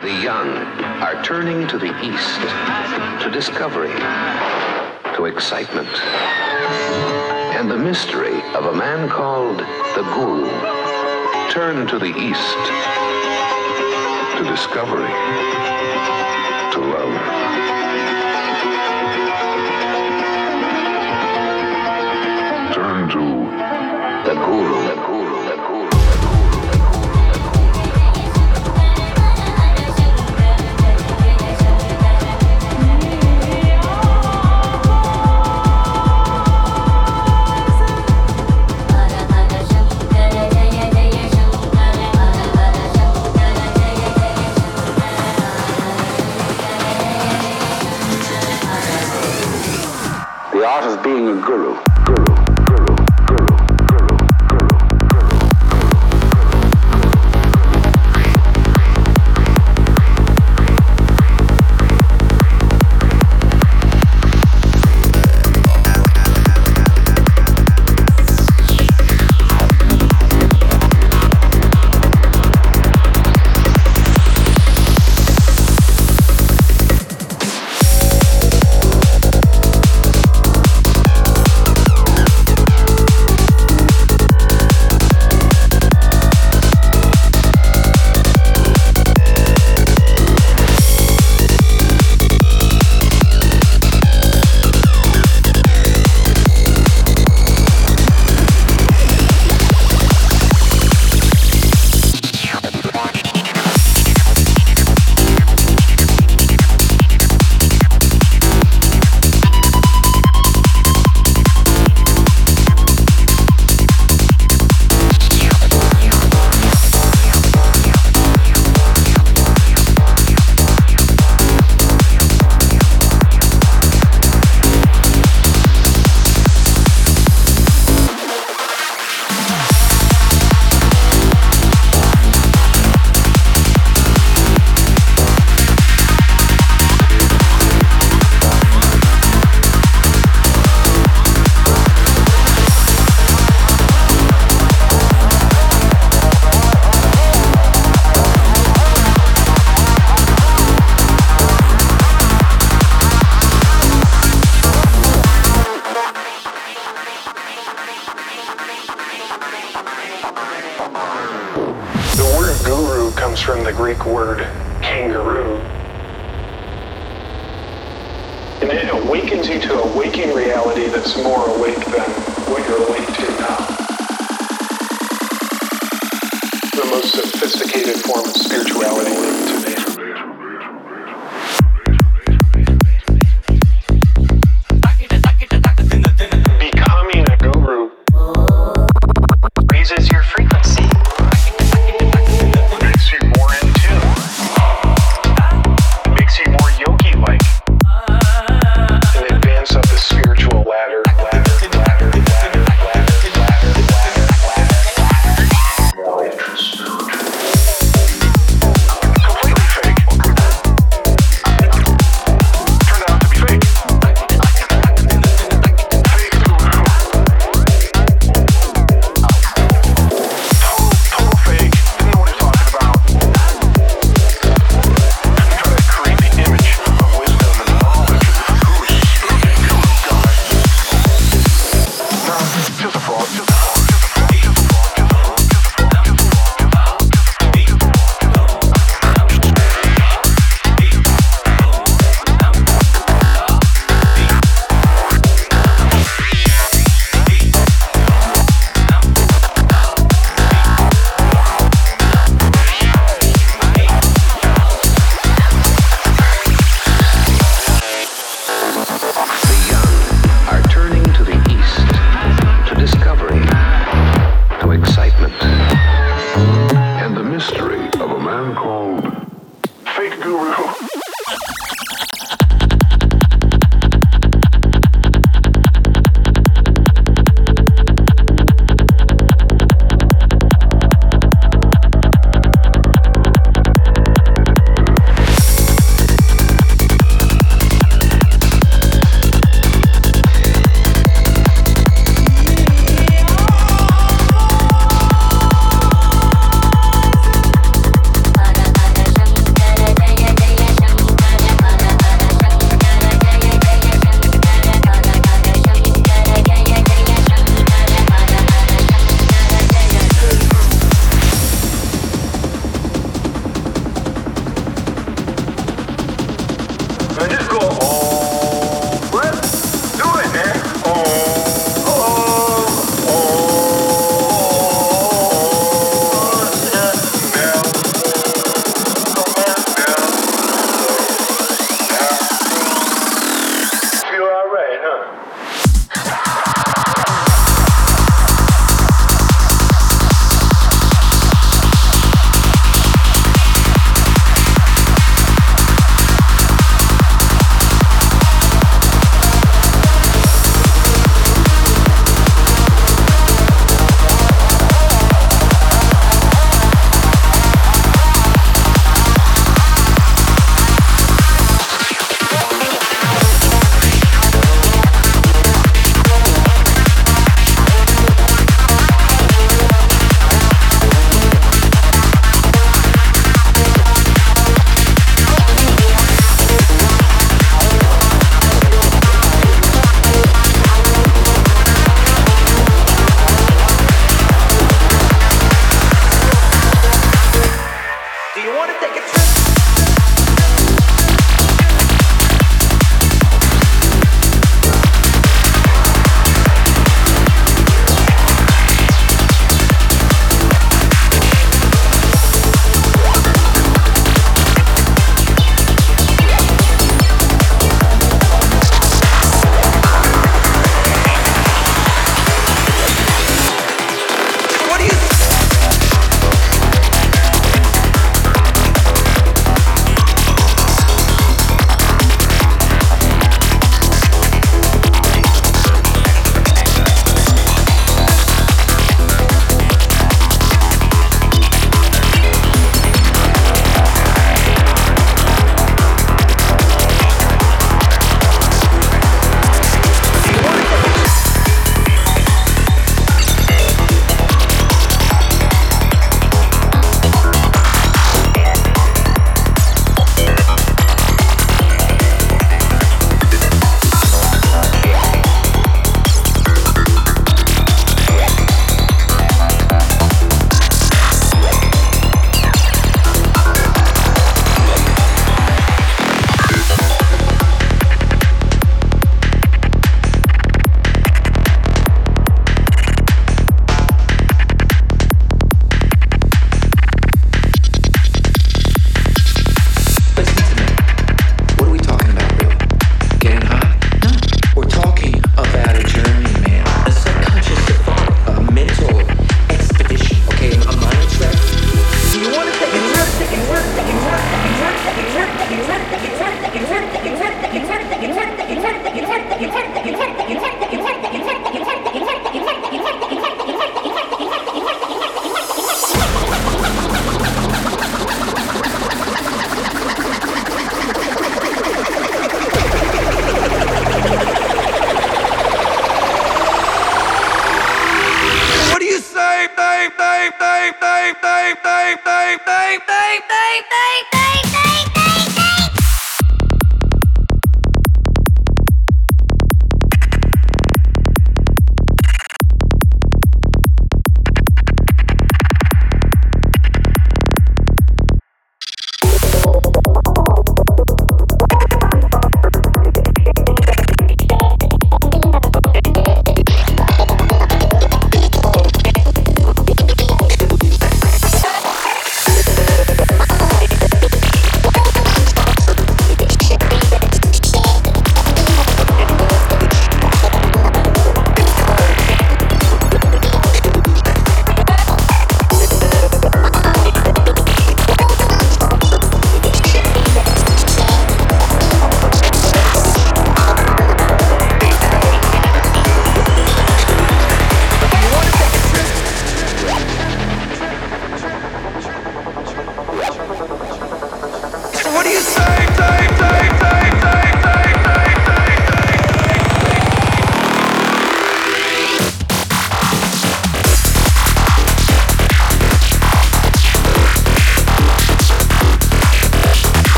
The young are turning to the east, to discovery, to excitement, and the mystery of a man called the Guru. Turn to the east, to discovery, to love.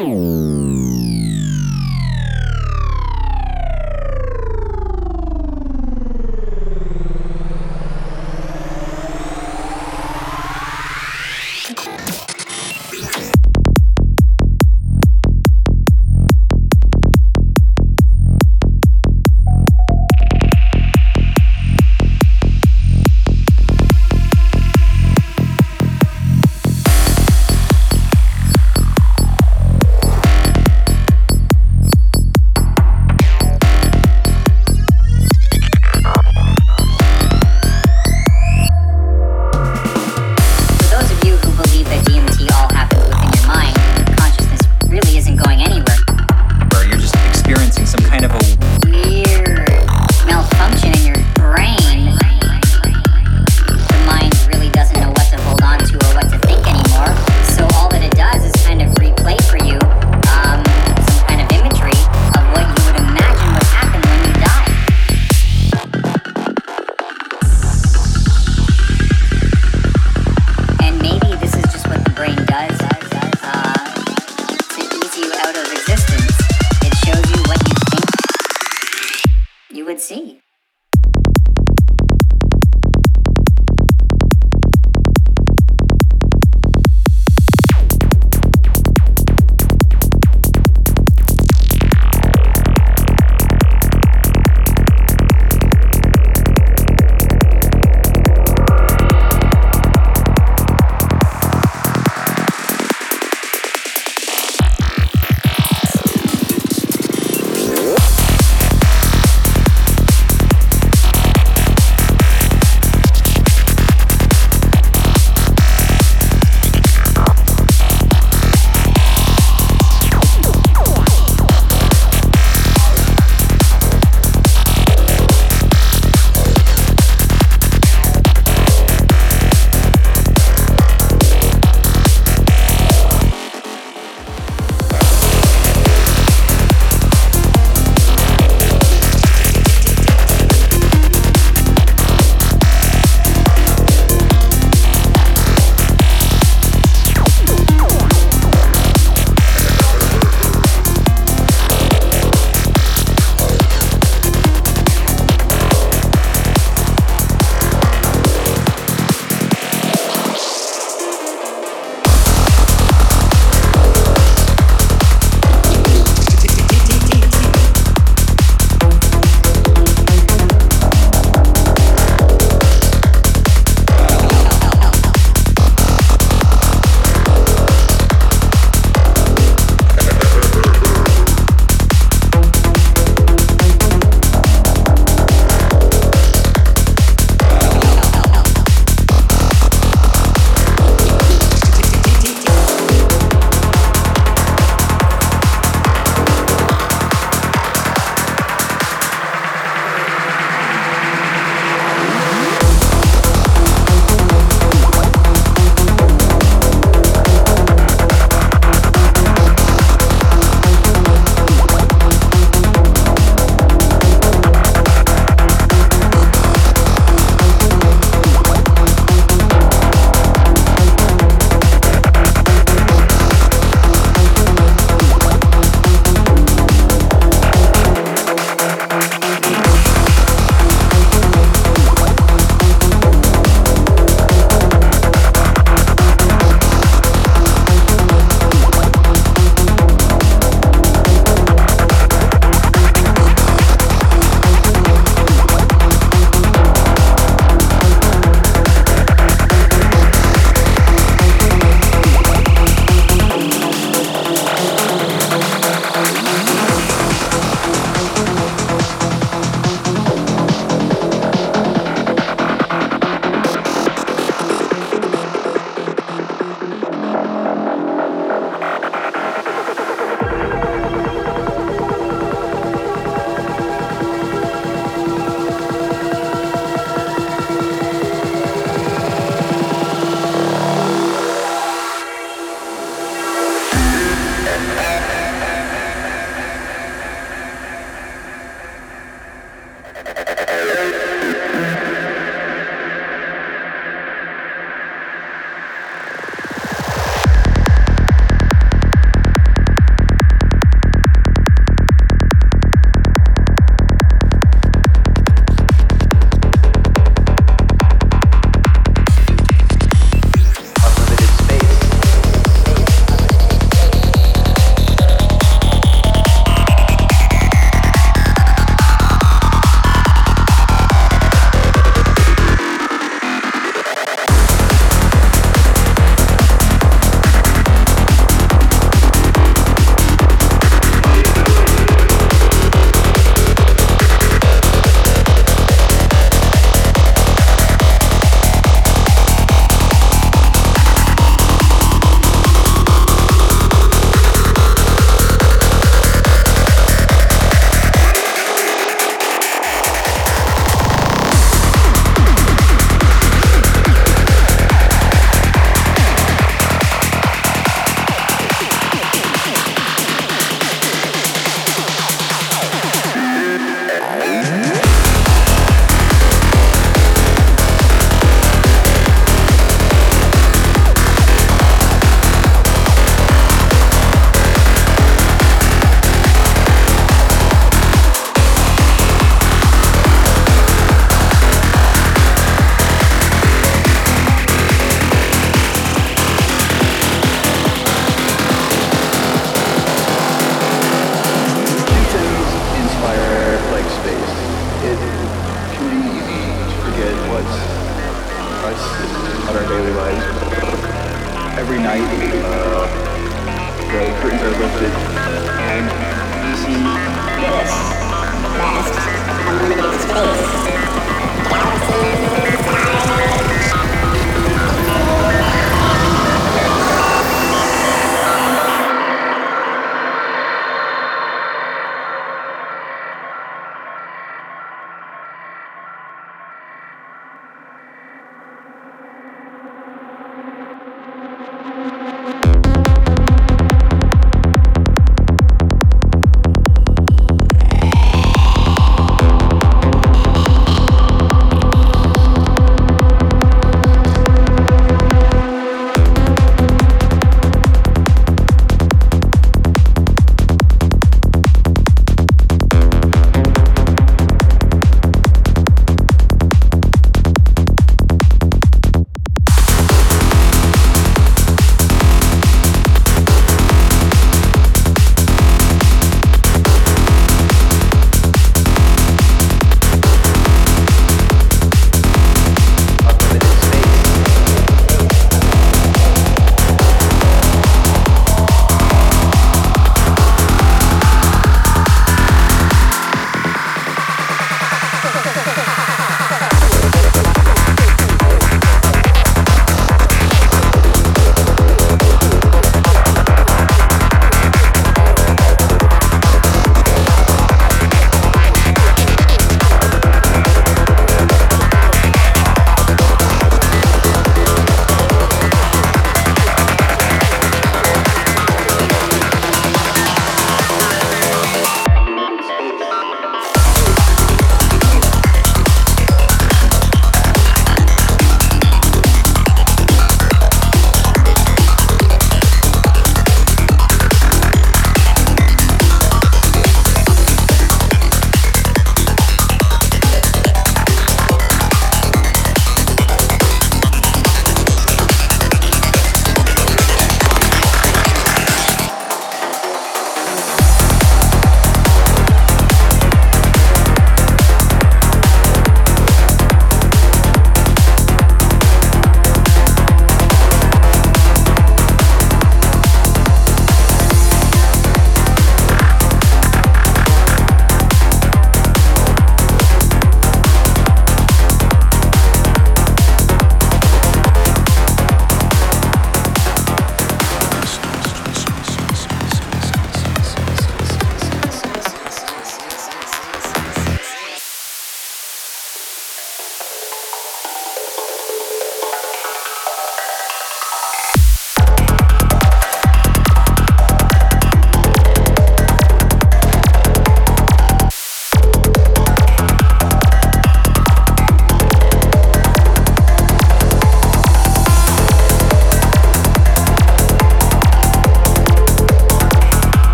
Ow!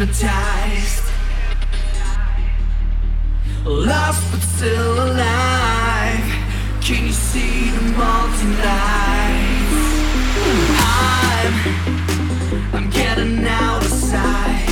Hypnotized. Lost but still alive. Can you see the multi-lights? I'm, I'm getting out of sight.